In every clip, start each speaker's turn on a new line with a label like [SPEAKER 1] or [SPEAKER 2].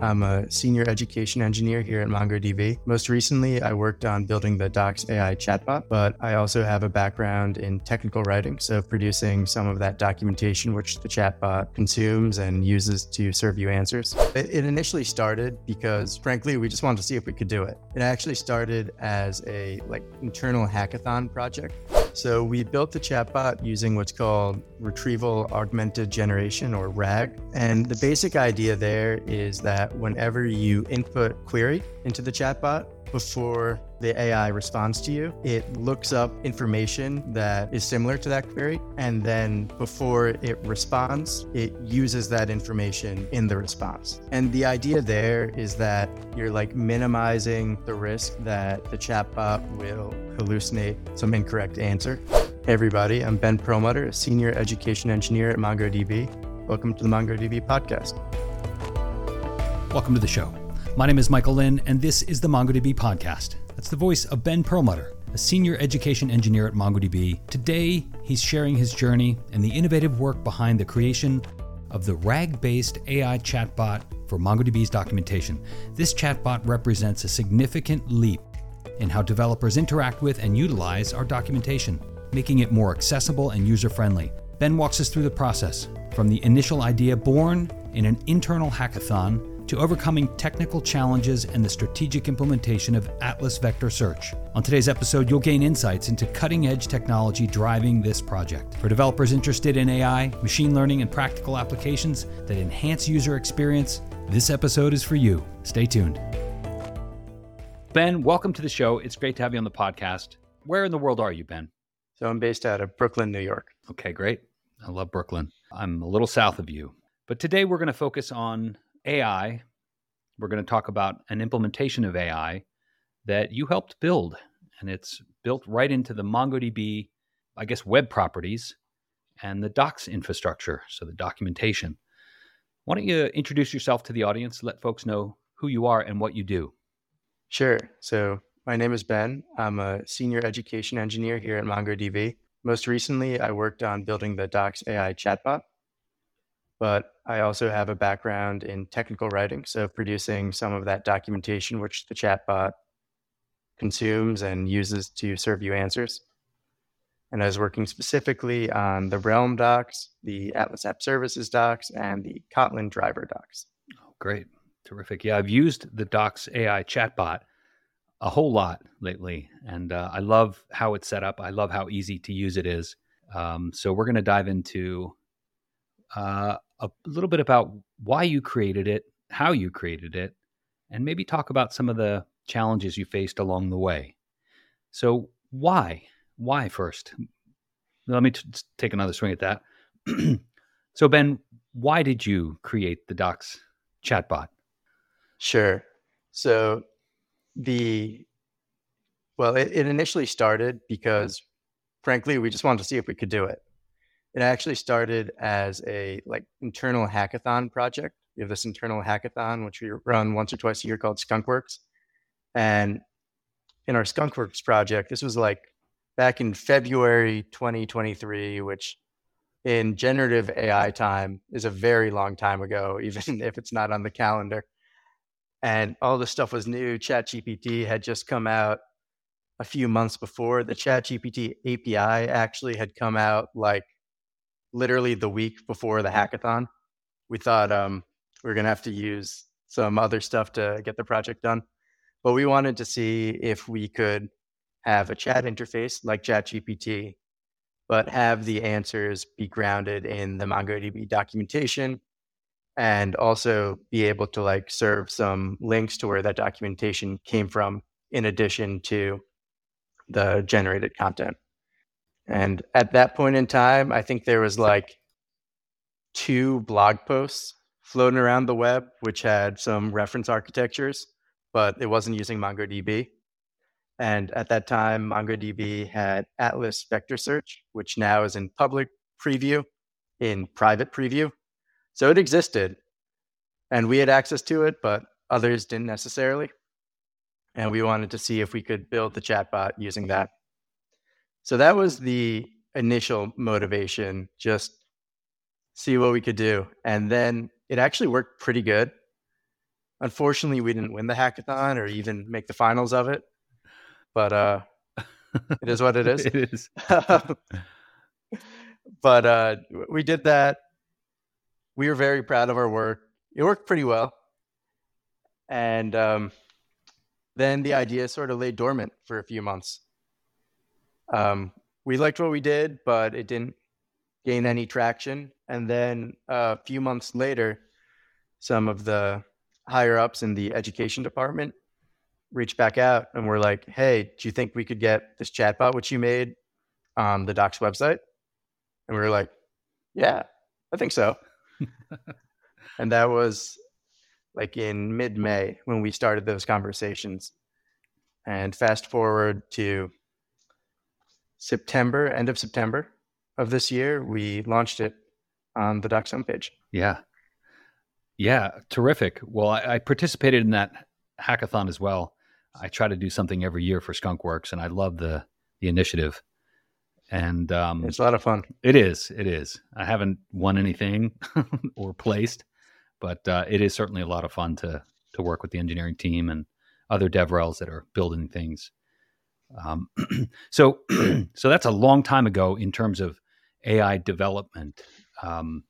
[SPEAKER 1] I'm a senior education engineer here at MongoDB. Most recently, I worked on building the Docs AI chatbot, but I also have a background in technical writing, so producing some of that documentation which the chatbot consumes and uses to serve you answers. It, it initially started because, frankly, we just wanted to see if we could do it. It actually started as a like internal hackathon project so we built the chatbot using what's called retrieval augmented generation or RAG. And the basic idea there is that whenever you input query into the chatbot, before the AI responds to you, it looks up information that is similar to that query. And then before it responds, it uses that information in the response. And the idea there is that you're like minimizing the risk that the chatbot will hallucinate some incorrect answer. Hey everybody, I'm Ben Perlmutter, a senior education engineer at MongoDB. Welcome to the MongoDB podcast.
[SPEAKER 2] Welcome to the show. My name is Michael Lynn, and this is the MongoDB podcast. That's the voice of Ben Perlmutter, a senior education engineer at MongoDB. Today, he's sharing his journey and the innovative work behind the creation of the RAG based AI chatbot for MongoDB's documentation. This chatbot represents a significant leap in how developers interact with and utilize our documentation, making it more accessible and user friendly. Ben walks us through the process from the initial idea born in an internal hackathon to overcoming technical challenges and the strategic implementation of Atlas Vector Search. On today's episode, you'll gain insights into cutting edge technology driving this project. For developers interested in AI, machine learning, and practical applications that enhance user experience, this episode is for you. Stay tuned. Ben, welcome to the show. It's great to have you on the podcast. Where in the world are you, Ben?
[SPEAKER 1] So I'm based out of Brooklyn, New York.
[SPEAKER 2] Okay, great. I love Brooklyn. I'm a little south of you. But today we're going to focus on AI, we're going to talk about an implementation of AI that you helped build. And it's built right into the MongoDB, I guess, web properties and the docs infrastructure, so the documentation. Why don't you introduce yourself to the audience, let folks know who you are and what you do?
[SPEAKER 1] Sure. So, my name is Ben. I'm a senior education engineer here at MongoDB. Most recently, I worked on building the Docs AI chatbot but I also have a background in technical writing, so producing some of that documentation which the chatbot consumes and uses to serve you answers. And I was working specifically on the Realm docs, the Atlas App Services docs, and the Kotlin driver docs.
[SPEAKER 2] Oh, great. Terrific. Yeah, I've used the Docs AI chatbot a whole lot lately, and uh, I love how it's set up. I love how easy to use it is. Um, so we're going to dive into uh, a little bit about why you created it, how you created it, and maybe talk about some of the challenges you faced along the way. So, why? Why first? Let me t- take another swing at that. so, Ben, why did you create the Docs chatbot?
[SPEAKER 1] Sure. So, the well, it, it initially started mm-hmm. because, frankly, we just wanted to see if we could do it. It actually started as a like internal hackathon project. We have this internal hackathon which we run once or twice a year called Skunkworks. And in our Skunkworks project, this was like back in February 2023, which in generative AI time is a very long time ago, even if it's not on the calendar. And all this stuff was new. ChatGPT had just come out a few months before. The ChatGPT API actually had come out like literally the week before the hackathon. We thought um, we were going to have to use some other stuff to get the project done. But we wanted to see if we could have a chat interface like ChatGPT, but have the answers be grounded in the MongoDB documentation and also be able to like serve some links to where that documentation came from in addition to the generated content. And at that point in time, I think there was like two blog posts floating around the web, which had some reference architectures, but it wasn't using MongoDB. And at that time, MongoDB had Atlas Vector Search, which now is in public preview, in private preview. So it existed, and we had access to it, but others didn't necessarily. And we wanted to see if we could build the chatbot using that. So that was the initial motivation, just see what we could do. And then it actually worked pretty good. unfortunately, we didn't win the hackathon or even make the finals of it. But uh, it is what it is.
[SPEAKER 2] it is.
[SPEAKER 1] but uh, we did that. We were very proud of our work. It worked pretty well. And um, then the idea sort of lay dormant for a few months. Um, we liked what we did, but it didn't gain any traction. And then a few months later, some of the higher ups in the education department reached back out and were like, "Hey, do you think we could get this chatbot which you made on the Docs website?" And we were like, "Yeah, I think so." and that was like in mid-May when we started those conversations. And fast forward to September, end of September of this year, we launched it on the Docs homepage.
[SPEAKER 2] Yeah. Yeah, terrific. Well, I, I, participated in that hackathon as well. I try to do something every year for Skunkworks, and I love the the initiative. And um,
[SPEAKER 1] it's a lot of fun.
[SPEAKER 2] It is. It is. I haven't won anything or placed, but uh, it is certainly a lot of fun to to work with the engineering team and other DevRels that are building things. Um, so, so that's a long time ago in terms of AI development. Um,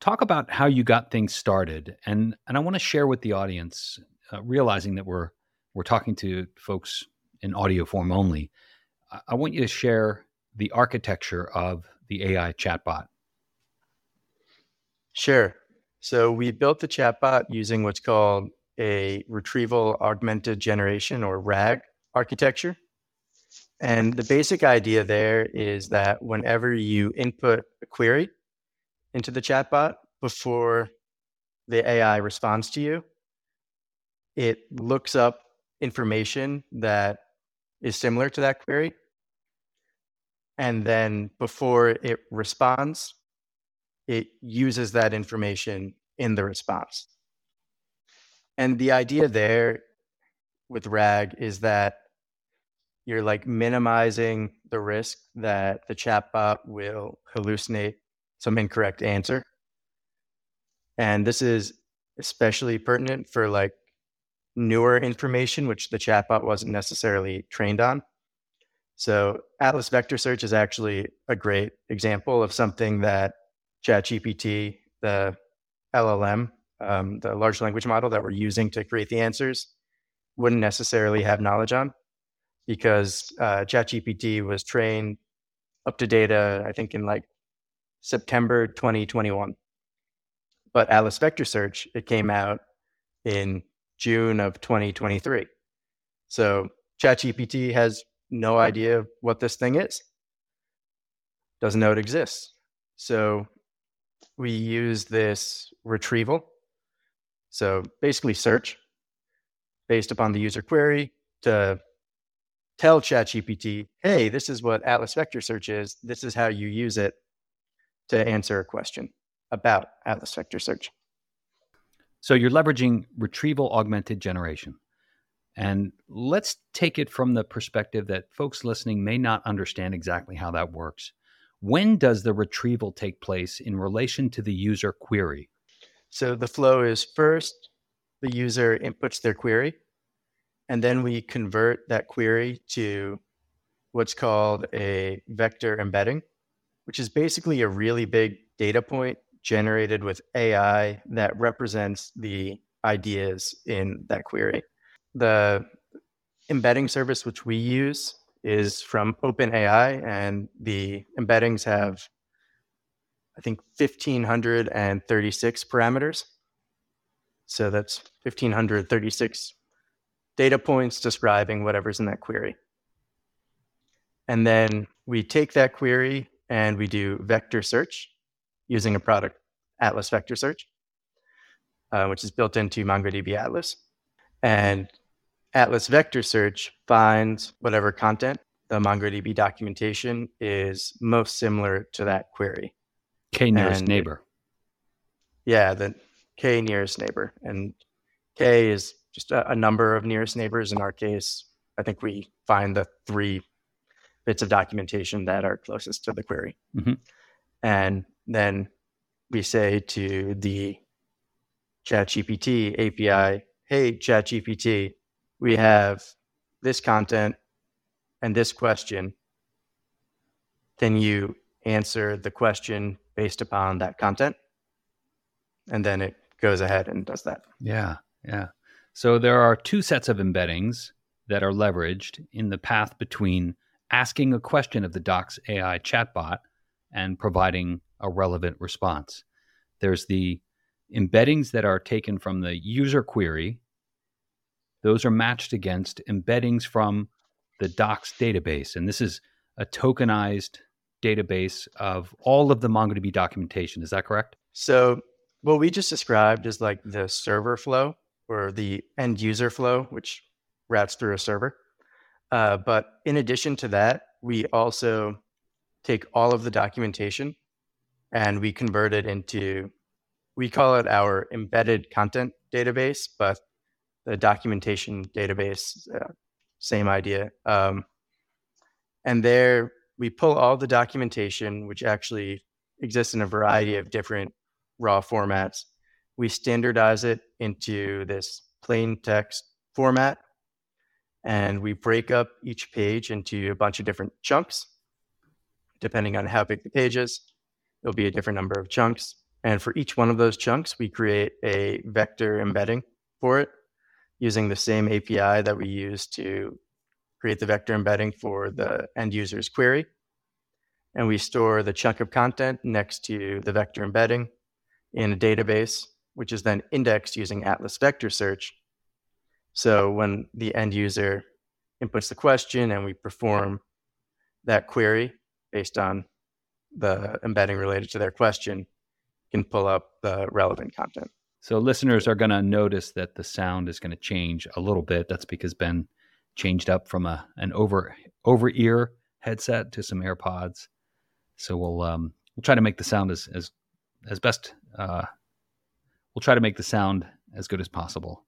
[SPEAKER 2] talk about how you got things started, and and I want to share with the audience, uh, realizing that we're we're talking to folks in audio form only. I, I want you to share the architecture of the AI chatbot.
[SPEAKER 1] Sure. So we built the chatbot using what's called a retrieval augmented generation or RAG architecture. And the basic idea there is that whenever you input a query into the chatbot before the AI responds to you, it looks up information that is similar to that query. And then before it responds, it uses that information in the response. And the idea there with RAG is that you're like minimizing the risk that the chatbot will hallucinate some incorrect answer. And this is especially pertinent for like newer information, which the chatbot wasn't necessarily trained on. So Atlas Vector Search is actually a great example of something that ChatGPT, the LLM, um, the large language model that we're using to create the answers, wouldn't necessarily have knowledge on because uh, ChatGPT was trained up to data, I think, in like September 2021. But Atlas Vector Search, it came out in June of 2023. So ChatGPT has no idea what this thing is, doesn't know it exists. So we use this retrieval. So basically, search based upon the user query to tell ChatGPT, hey, this is what Atlas Vector Search is. This is how you use it to answer a question about Atlas Vector Search.
[SPEAKER 2] So you're leveraging retrieval augmented generation. And let's take it from the perspective that folks listening may not understand exactly how that works. When does the retrieval take place in relation to the user query?
[SPEAKER 1] So the flow is first, the user inputs their query, and then we convert that query to what's called a vector embedding, which is basically a really big data point generated with AI that represents the ideas in that query. The embedding service which we use is from OpenAI, and the embeddings have, I think, 1,536 parameters. So that's 1,536 data points describing whatever's in that query. And then we take that query and we do vector search using a product, Atlas Vector Search, uh, which is built into MongoDB Atlas. And Atlas Vector Search finds whatever content the MongoDB documentation is most similar to that query.
[SPEAKER 2] K nearest and, neighbor.
[SPEAKER 1] Yeah, the K nearest neighbor. And K is just a, a, number of nearest neighbors. In our case, I think we find the three bits of documentation that are closest to the query. Mm-hmm. And then we say to the ChatGPT API, hey, ChatGPT, we have this content and this question. Then you answer the question based upon that content. And then it goes ahead and does that.
[SPEAKER 2] Yeah. Yeah. So there are two sets of embeddings that are leveraged in the path between asking a question of the Docs AI chatbot and providing a relevant response. There's the embeddings that are taken from the user query. Those are matched against embeddings from the Docs database. And this is a tokenized database of all of the MongoDB documentation. Is that correct?
[SPEAKER 1] So, what we just described is like the server flow or the end user flow, which routes through a server. Uh, but in addition to that, we also take all of the documentation and we convert it into, we call it our embedded content database, but the documentation database, uh, same idea. Um, and there we pull all the documentation, which actually exists in a variety of different raw formats. We standardize it into this plain text format, and we break up each page into a bunch of different chunks. Depending on how big the page is, there'll be a different number of chunks. And for each one of those chunks, we create a vector embedding for it using the same API that we use to create the vector embedding for the end user's query. And we store the chunk of content next to the vector embedding in a database, which is then indexed using Atlas Vector Search. So when the end user inputs the question and we perform that query based on the embedding related to their question, can pull up the relevant content.
[SPEAKER 2] So listeners are going to notice that the sound is going to change a little bit. That's because Ben changed up from a an over over ear headset to some AirPods. So we'll um, we'll try to make the sound as as as best uh, we'll try to make the sound as good as possible.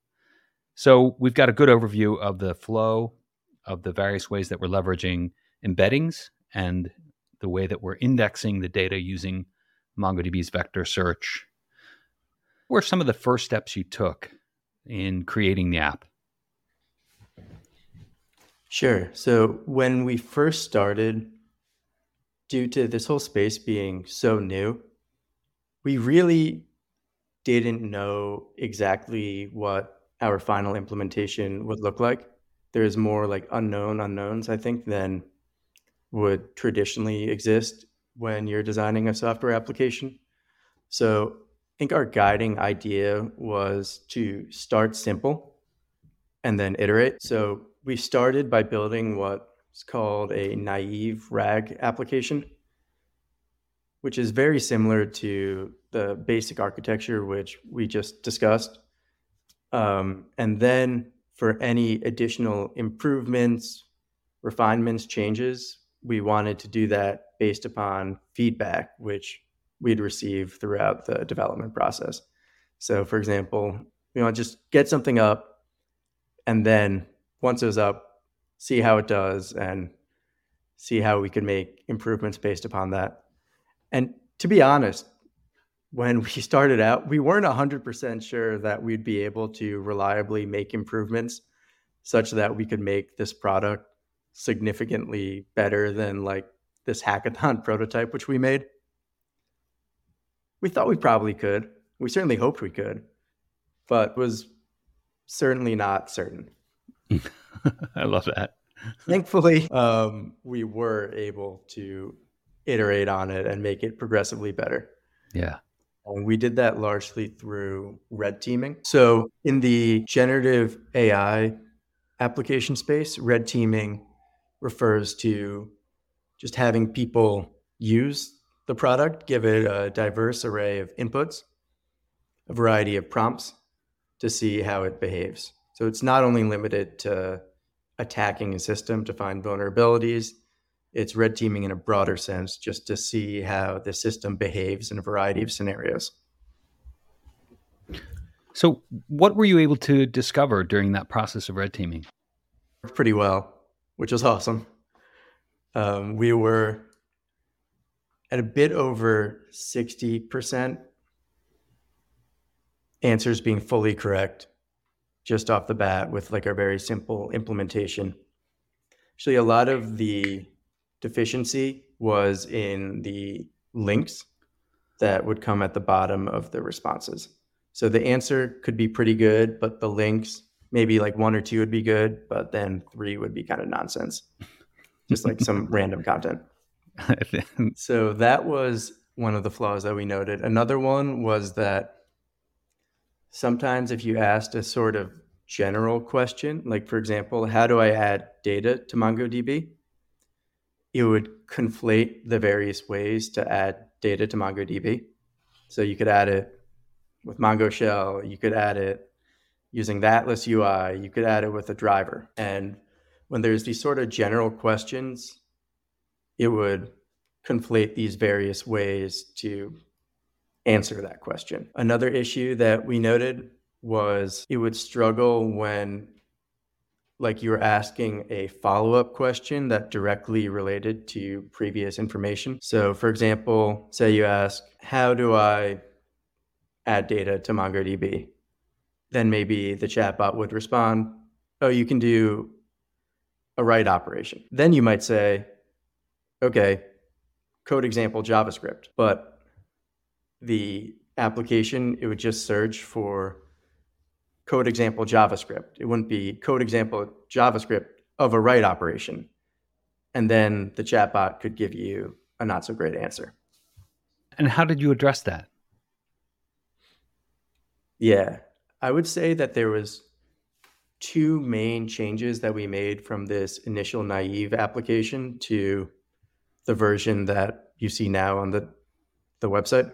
[SPEAKER 2] So we've got a good overview of the flow of the various ways that we're leveraging embeddings and the way that we're indexing the data using MongoDB's vector search. What were some of the first steps you took in creating the app?
[SPEAKER 1] Sure. So when we first started, due to this whole space being so new, we really didn't know exactly what our final implementation would look like. There's more like unknown unknowns, I think, than would traditionally exist when you're designing a software application. So I think our guiding idea was to start simple and then iterate. So we started by building what's called a naive RAG application, which is very similar to the basic architecture which we just discussed. Um, and then for any additional improvements, refinements, changes, we wanted to do that based upon feedback, which we'd receive throughout the development process. So, for example, you know, just get something up, and then once it was up, see how it does, and see how we could make improvements based upon that. And to be honest, when we started out, we weren't 100% sure that we'd be able to reliably make improvements such that we could make this product significantly better than like this hackathon prototype, which we made. We thought we probably could. We certainly hoped we could, but was certainly not certain.
[SPEAKER 2] I love that.
[SPEAKER 1] Thankfully, um, we were able to iterate on it and make it progressively better.
[SPEAKER 2] Yeah.
[SPEAKER 1] And we did that largely through red teaming. So, in the generative AI application space, red teaming refers to just having people use the product, give it a diverse array of inputs, a variety of prompts to see how it behaves. So it's not only limited to attacking a system to find vulnerabilities, it's red teaming in a broader sense just to see how the system behaves in a variety of scenarios.
[SPEAKER 2] So, what were you able to discover during that process of red teaming?
[SPEAKER 1] Pretty well, which was awesome. Um, we were at a bit over 60% answers being fully correct just off the bat with like our very simple implementation. Actually, a lot of the deficiency was in the links that would come at the bottom of the responses. So the answer could be pretty good, but the links, maybe like one or two would be good, but then three would be kind of nonsense, just like some random content. so that was one of the flaws that we noted. Another one was that sometimes if you asked a sort of general question, like for example, how do I add data to MongoDB? It would conflate the various ways to add data to MongoDB. So you could add it with Mongo Shell, you could add it using the Atlas UI, you could add it with a driver. And when there's these sort of general questions, it would conflate these various ways to answer that question. Another issue that we noted was it would struggle when like you were asking a follow-up question that directly related to previous information. So for example, say you ask, how do I add data to MongoDB? Then maybe the chatbot would respond, oh, you can do a write operation. Then you might say, okay, code example JavaScript, but the application, it would just search for code example JavaScript. It wouldn't be code example JavaScript of a write operation. And then the chatbot could give you a not so great answer.
[SPEAKER 2] And how did you address that?
[SPEAKER 1] Yeah, I would say that there was two main changes that we made from this initial naive application to the version that you see now on the the website.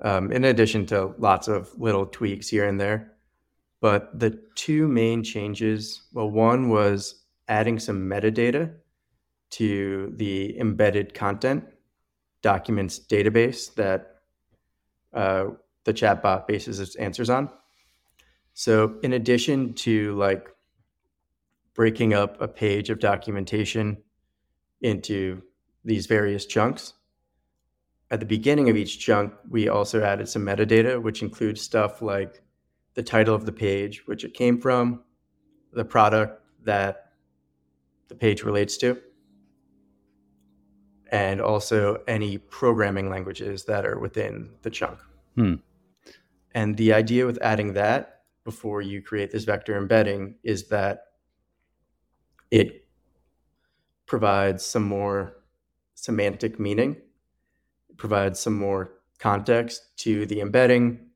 [SPEAKER 1] Um, in addition to lots of little tweaks here and there. But the two main changes well, one was adding some metadata to the embedded content documents database that uh, the chatbot bases its answers on. So, in addition to like breaking up a page of documentation into these various chunks. At the beginning of each chunk, we also added some metadata, which includes stuff like the title of the page, which it came from, the product that the page relates to, and also any programming languages that are within the chunk. Hmm. And the idea with adding that before you create this vector embedding is that it provides some more semantic meaning, provides some more context to the embedding,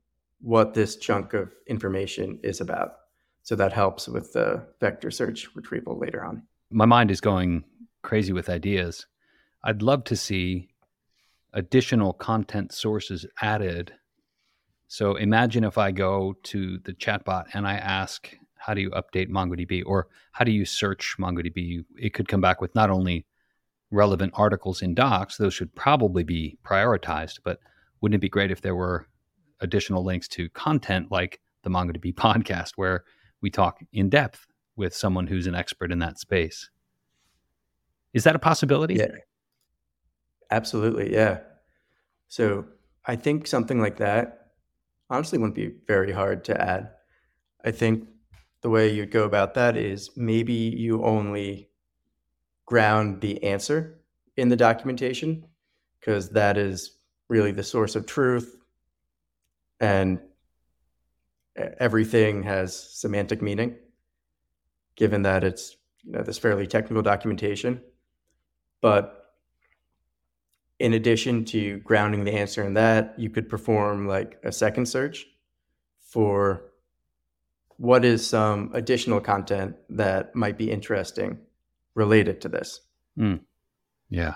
[SPEAKER 1] what this chunk of information is about. So that helps with the vector search retrieval later on.
[SPEAKER 2] My mind is going crazy with ideas. I'd love to see additional content sources added. So imagine if I go to the chatbot and I ask, how do you update MongoDB or how do you search MongoDB? It could come back with not only relevant articles in docs, those should probably be prioritized. But wouldn't it be great if there were additional links to content like the MongoDB podcast, where we talk in depth with someone who's an expert in that space? Is that a possibility?
[SPEAKER 1] Yeah. Absolutely. Yeah. So I think something like that honestly wouldn't be very hard to add. I think the way you'd go about that is maybe you only ground the answer in the documentation because that is really the source of truth and everything has semantic meaning given that it's you know this fairly technical documentation but in addition to grounding the answer in that you could perform like a second search for what is some additional content that might be interesting related to this. Mm.
[SPEAKER 2] Yeah.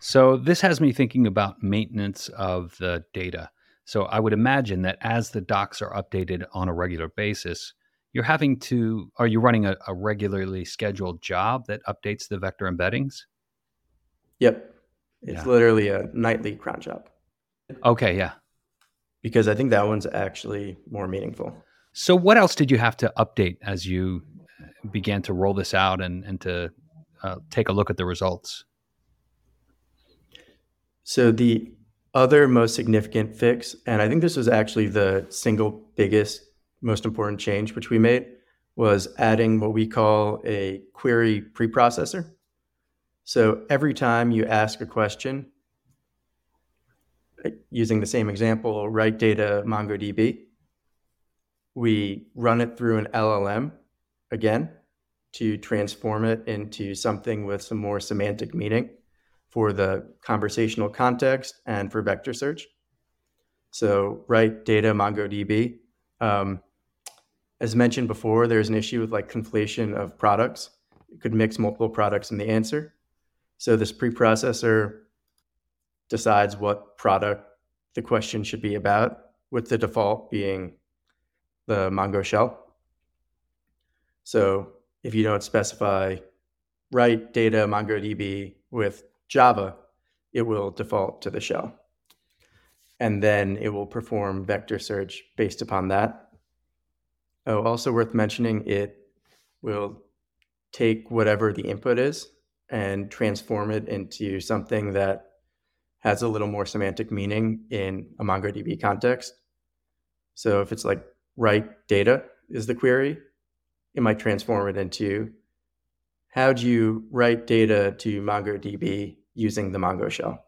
[SPEAKER 2] So this has me thinking about maintenance of the data. So I would imagine that as the docs are updated on a regular basis, you're having to, are you running a, a regularly scheduled job that updates the vector embeddings?
[SPEAKER 1] Yep. It's yeah. literally a nightly cron job.
[SPEAKER 2] Okay. Yeah.
[SPEAKER 1] Because I think that one's actually more meaningful.
[SPEAKER 2] So what else did you have to update as you began to roll this out and, and to uh, take a look at the results?
[SPEAKER 1] So the other most significant fix, and I think this was actually the single biggest, most important change which we made, was adding what we call a query preprocessor. So every time you ask a question, uh, using the same example, write data MongoDB, we run it through an LLM again to transform it into something with some more semantic meaning for the conversational context and for vector search. So write data MongoDB. Um, as mentioned before, there's an issue with like conflation of products. It could mix multiple products in the answer. So this preprocessor decides what product the question should be about, with the default being the Mongo shell. So if you don't specify write data MongoDB with Java, it will default to the shell. And then it will perform vector search based upon that. Oh, also worth mentioning, it will take whatever the input is and transform it into something that has a little more semantic meaning in a MongoDB context. So if it's like write data is the query, it might transform it into how do you write data to MongoDB using the Mongo shell?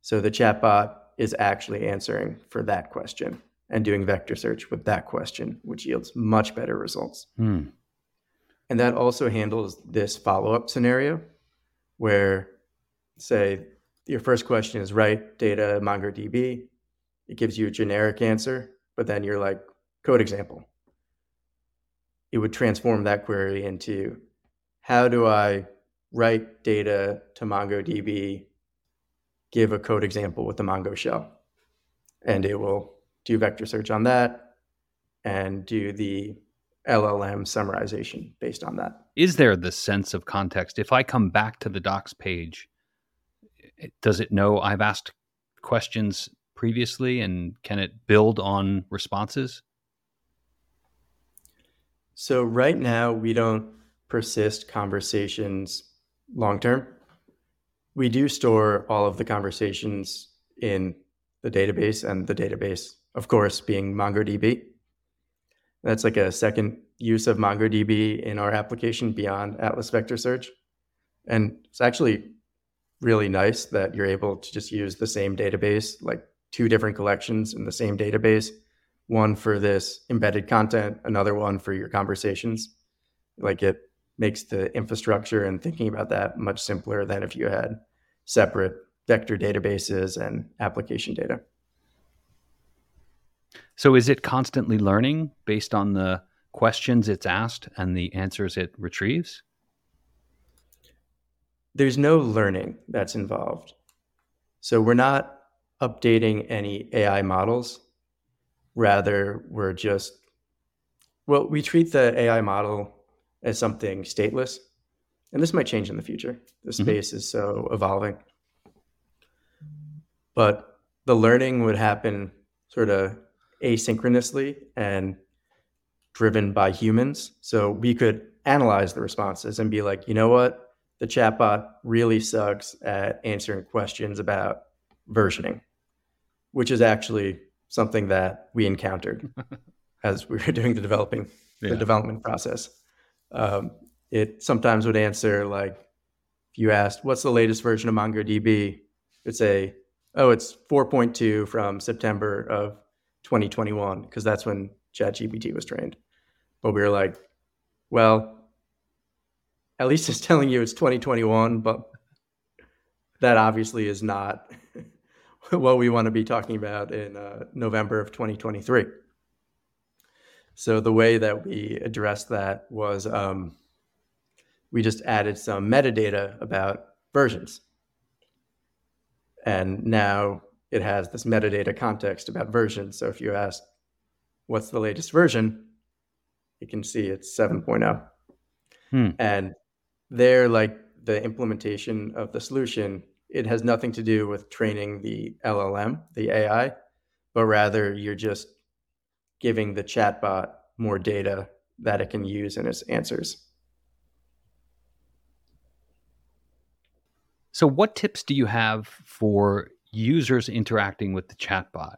[SPEAKER 1] So the chatbot is actually answering for that question and doing vector search with that question, which yields much better results. Hmm. And that also handles this follow up scenario where, say, your first question is write data MongoDB. It gives you a generic answer, but then you're like, code example. It would transform that query into how do I write data to MongoDB, give a code example with the Mongo shell, and it will do vector search on that and do the LLM summarization based on that.
[SPEAKER 2] Is there the sense of context? If I come back to the docs page, does it know I've asked questions previously and can it build on responses?
[SPEAKER 1] So, right now, we don't persist conversations long term. We do store all of the conversations in the database, and the database, of course, being MongoDB. That's like a second use of MongoDB in our application beyond Atlas Vector Search. And it's actually really nice that you're able to just use the same database, like two different collections in the same database, one for this embedded content, another one for your conversations. Like it makes the infrastructure and thinking about that much simpler than if you had separate vector databases and application data.
[SPEAKER 2] So is it constantly learning based on the questions it's asked and the answers it retrieves?
[SPEAKER 1] There's no learning that's involved. So we're not updating any AI models. Rather, we're just, well, we treat the AI model as something stateless. And this might change in the future. The mm-hmm. space mm-hmm. is so evolving. But the learning would happen sort of asynchronously and driven by humans. So we could analyze the responses and be like, you know what? The chatbot really sucks at answering questions about versioning, which is actually something that we encountered as we were doing the developing yeah. the development process. Um, it sometimes would answer like if you asked what's the latest version of MongoDB, it'd say, oh, it's 4.2 from September of 2021 because that's when ChatGPT was trained. But we were like, well, at least it's telling you it's 2021, but that obviously is not what we want to be talking about in uh, November of 2023. So the way that we addressed that was um, we just added some metadata about versions. And now it has this metadata context about versions. So if you ask, what's the latest version? You can see it's 7.0. Hmm. And there, like the implementation of the solution, it has nothing to do with training the LLM, the AI, but rather you're just giving the chatbot more data that it can use in its answers.
[SPEAKER 2] So, what tips do you have for users interacting with the chatbot,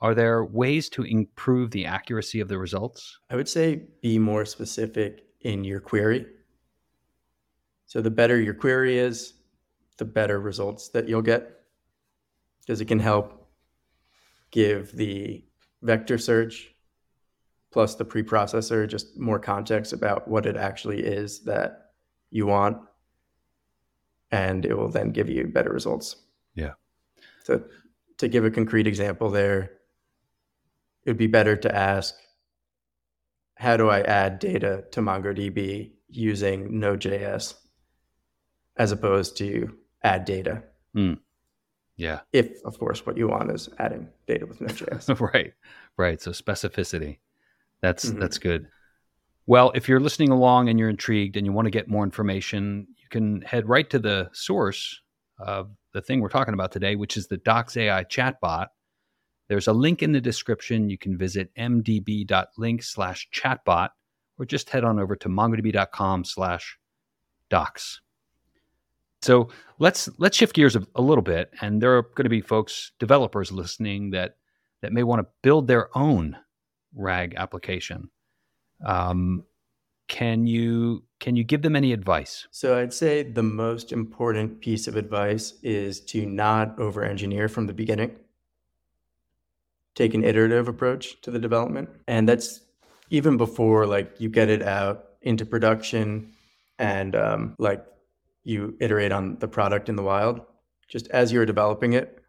[SPEAKER 2] are there ways to improve the accuracy of the results?
[SPEAKER 1] I would say be more specific in your query. So the better your query is, the better results that you'll get because it can help give the vector search plus the preprocessor just more context about what it actually is that you want and it will then give you better results.
[SPEAKER 2] Yeah.
[SPEAKER 1] So to give a concrete example there it would be better to ask how do i add data to mongodb using node.js as opposed to add data?
[SPEAKER 2] Mm. yeah.
[SPEAKER 1] If of course what you want is adding data with node.js
[SPEAKER 2] right. Right. So specificity that's mm-hmm. that's good. Well, if you're listening along and you're intrigued and you want to get more information, you can head right to the source of the thing we're talking about today, which is the Docs AI chatbot. There's a link in the description. You can visit mdb.link slash chatbot or just head on over to mongodb.com slash docs. So let's let's shift gears a, a little bit, and there are going to be folks, developers listening that that may want to build their own RAG application. Um, can you can you give them any advice?
[SPEAKER 1] So I'd say the most important piece of advice is to not over engineer from the beginning. Take an iterative approach to the development, and that's even before like you get it out into production and um, like you iterate on the product in the wild. Just as you're developing it,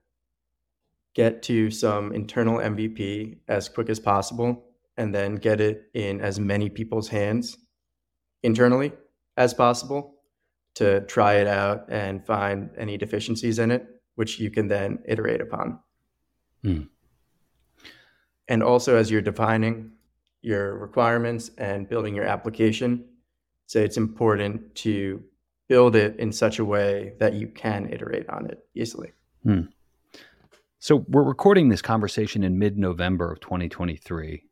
[SPEAKER 1] get to some internal MVP as quick as possible, and then get it in as many people's hands internally as possible to try it out and find any deficiencies in it, which you can then iterate upon. Mm. And also, as you're defining your requirements and building your application, so it's important to build it in such a way that you can iterate on it easily. Mm.
[SPEAKER 2] So we're recording this conversation in mid-November of 2023,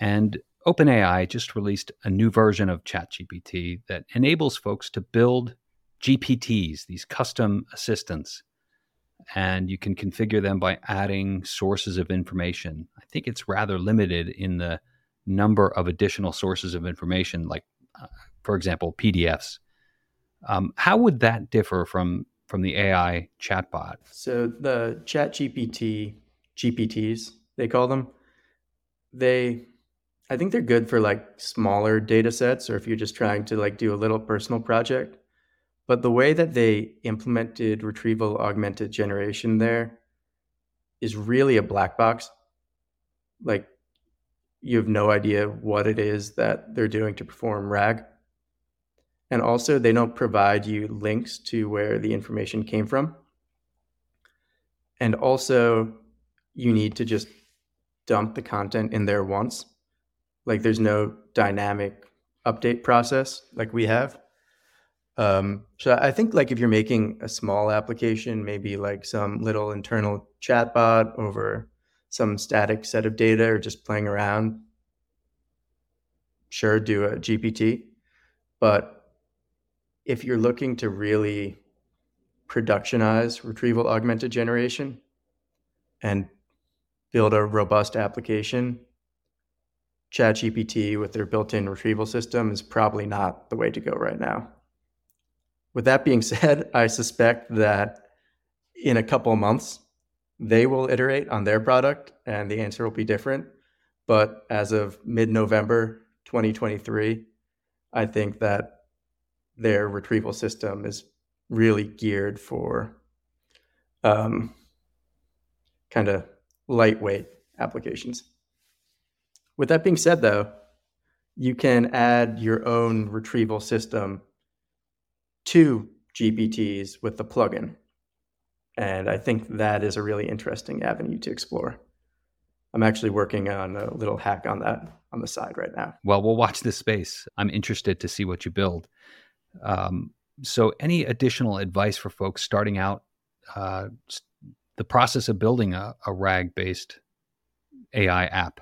[SPEAKER 2] and OpenAI just released a new version of ChatGPT that enables folks to build GPTs, these custom assistants, and you can configure them by adding sources of information. I think it's rather limited in the number of additional sources of information, like, uh, for example, PDFs. Um, how would that differ from from the AI chatbot?
[SPEAKER 1] So the ChatGPT GPTs, they call them, they I think they're good for like smaller data sets or if you're just trying to like do a little personal project. But the way that they implemented retrieval augmented generation there is really a black box. Like you have no idea what it is that they're doing to perform RAG. And also, they don't provide you links to where the information came from. And also, you need to just dump the content in there once. Like, there's no dynamic update process like we have. Um, so I think like if you're making a small application, maybe like some little internal chatbot over some static set of data or just playing around, sure, do a GPT. But if you're looking to really productionize retrieval augmented generation and build a robust application, ChatGPT with their built in retrieval system is probably not the way to go right now. With that being said, I suspect that in a couple months, they will iterate on their product and the answer will be different. But as of mid November 2023, I think that their retrieval system is really geared for um, kind of lightweight applications. With that being said, though, you can add your own retrieval system to GPTs with the plugin. And I think that is a really interesting avenue to explore. I'm actually working on a little hack on that on the side right now.
[SPEAKER 2] Well, we'll watch this space. I'm interested to see what you build. Um, so, any additional advice for folks starting out uh, the process of building a, a RAG based AI app?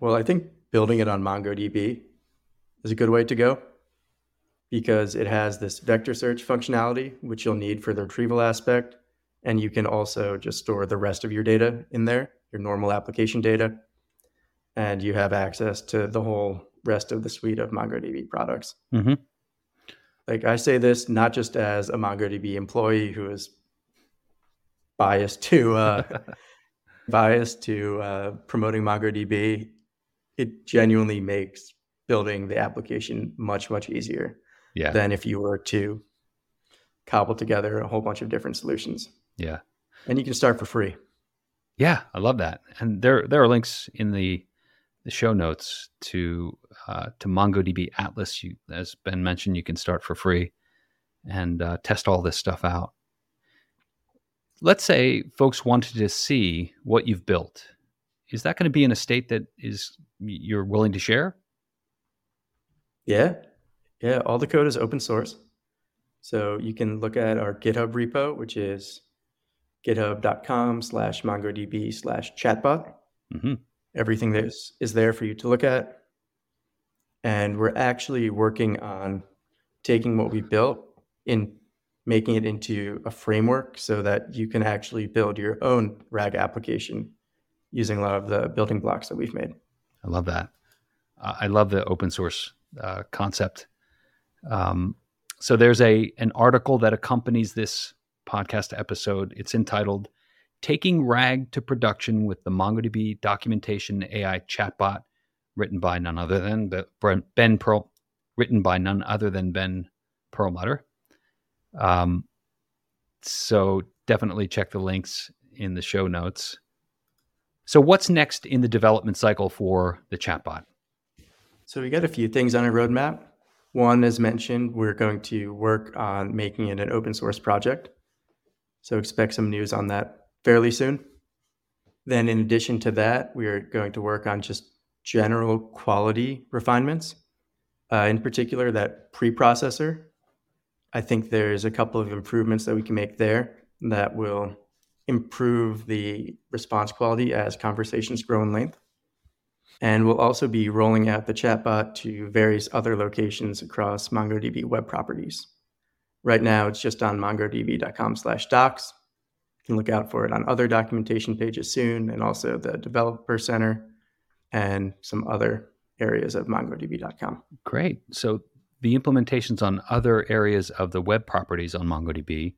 [SPEAKER 1] Well, I think building it on MongoDB is a good way to go because it has this vector search functionality, which you'll need for the retrieval aspect. And you can also just store the rest of your data in there, your normal application data. And you have access to the whole rest of the suite of MongoDB products.
[SPEAKER 2] Mm-hmm.
[SPEAKER 1] Like I say this not just as a MongoDB employee who is biased to uh, biased to uh, promoting MongoDB. It genuinely makes building the application much much easier
[SPEAKER 2] Yeah.
[SPEAKER 1] than if you were to cobble together a whole bunch of different solutions.
[SPEAKER 2] yeah.
[SPEAKER 1] And you can start for free.
[SPEAKER 2] Yeah, I love that. And there there are links in the the show notes to uh, to MongoDB Atlas. You, as Ben mentioned, you can start for free and uh, test all this stuff out. Let's say folks wanted to see what you've built. Is that going to be in a state that is you're willing to share?
[SPEAKER 1] Yeah. Yeah. All the code is open source. So you can look at our GitHub repo, which is github.com slash Everything that is, is there for you to look at. And we're actually working on taking what we built in making it into a framework so that you can actually build your own RAG application using a lot of the building blocks that we've made.
[SPEAKER 2] I love that. Uh, I love the open source uh, concept. Um, so there's a an article that accompanies this podcast episode. It's entitled "Taking RAG to Production with the MongoDB Documentation AI Chatbot," written by none other than Ben Pearl, written by none other than Ben Perlmutter. Um, so definitely check the links in the show notes. So, what's next in the development cycle for the chatbot?
[SPEAKER 1] So we got a few things on our roadmap. One, as mentioned, we're going to work on making it an open source project. So expect some news on that fairly soon. Then, in addition to that, we are going to work on just general quality refinements. Uh, in particular, that preprocessor. I think there's a couple of improvements that we can make there that will improve the response quality as conversations grow in length. And we'll also be rolling out the chatbot to various other locations across MongoDB web properties. Right now, it's just on mongodb.com slash docs. You can look out for it on other documentation pages soon, and also the Developer Center and some other areas of mongodb.com.
[SPEAKER 2] Great. So, the implementations on other areas of the web properties on MongoDB,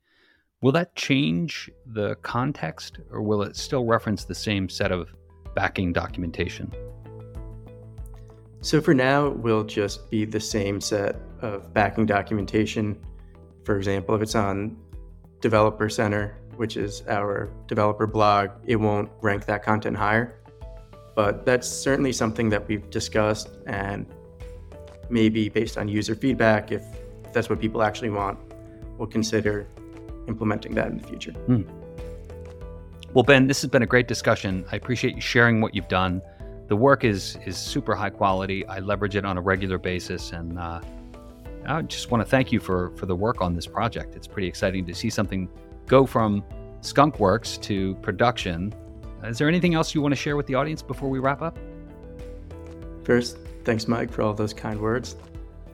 [SPEAKER 2] will that change the context or will it still reference the same set of backing documentation?
[SPEAKER 1] So for now, we'll just be the same set of backing documentation. For example, if it's on Developer Center, which is our developer blog, it won't rank that content higher. But that's certainly something that we've discussed, and maybe based on user feedback, if, that's what people actually want, we'll consider implementing that in the future.
[SPEAKER 2] Well, Ben, this has been a great discussion. I appreciate you sharing what you've done. The work is is super high quality. I leverage it on a regular basis, and uh, I just want to thank you for for the work on this project. It's pretty exciting to see something go from skunkworks to production. Uh, is there anything else you want to share with the audience before we wrap up?
[SPEAKER 1] First, thanks, Mike, for all those kind words.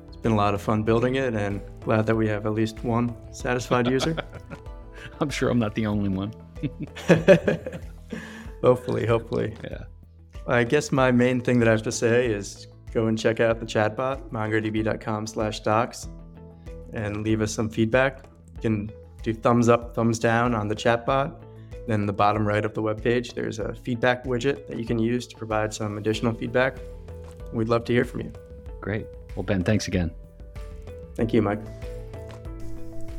[SPEAKER 1] It's been a lot of fun building it, and glad that we have at least one satisfied user.
[SPEAKER 2] I'm sure I'm not the only one.
[SPEAKER 1] hopefully, hopefully.
[SPEAKER 2] Yeah.
[SPEAKER 1] I guess my main thing that I have to say is go and check out the chatbot, mongodb.com slash docs, and leave us some feedback. You can do thumbs up, thumbs down on the chatbot. Then the bottom right of the webpage, there's a feedback widget that you can use to provide some additional feedback. We'd love to hear from you.
[SPEAKER 2] Great. Well, Ben, thanks again.
[SPEAKER 1] Thank you, Mike.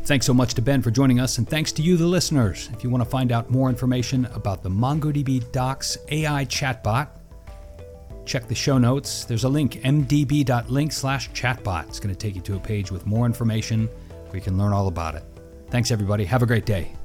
[SPEAKER 2] Thanks so much to Ben for joining us, and thanks to you, the listeners. If you want to find out more information about the MongoDB Docs AI chatbot, check the show notes. There's a link, mdb.link slash chatbot. It's going to take you to a page with more information where you can learn all about it. Thanks, everybody. Have a great day.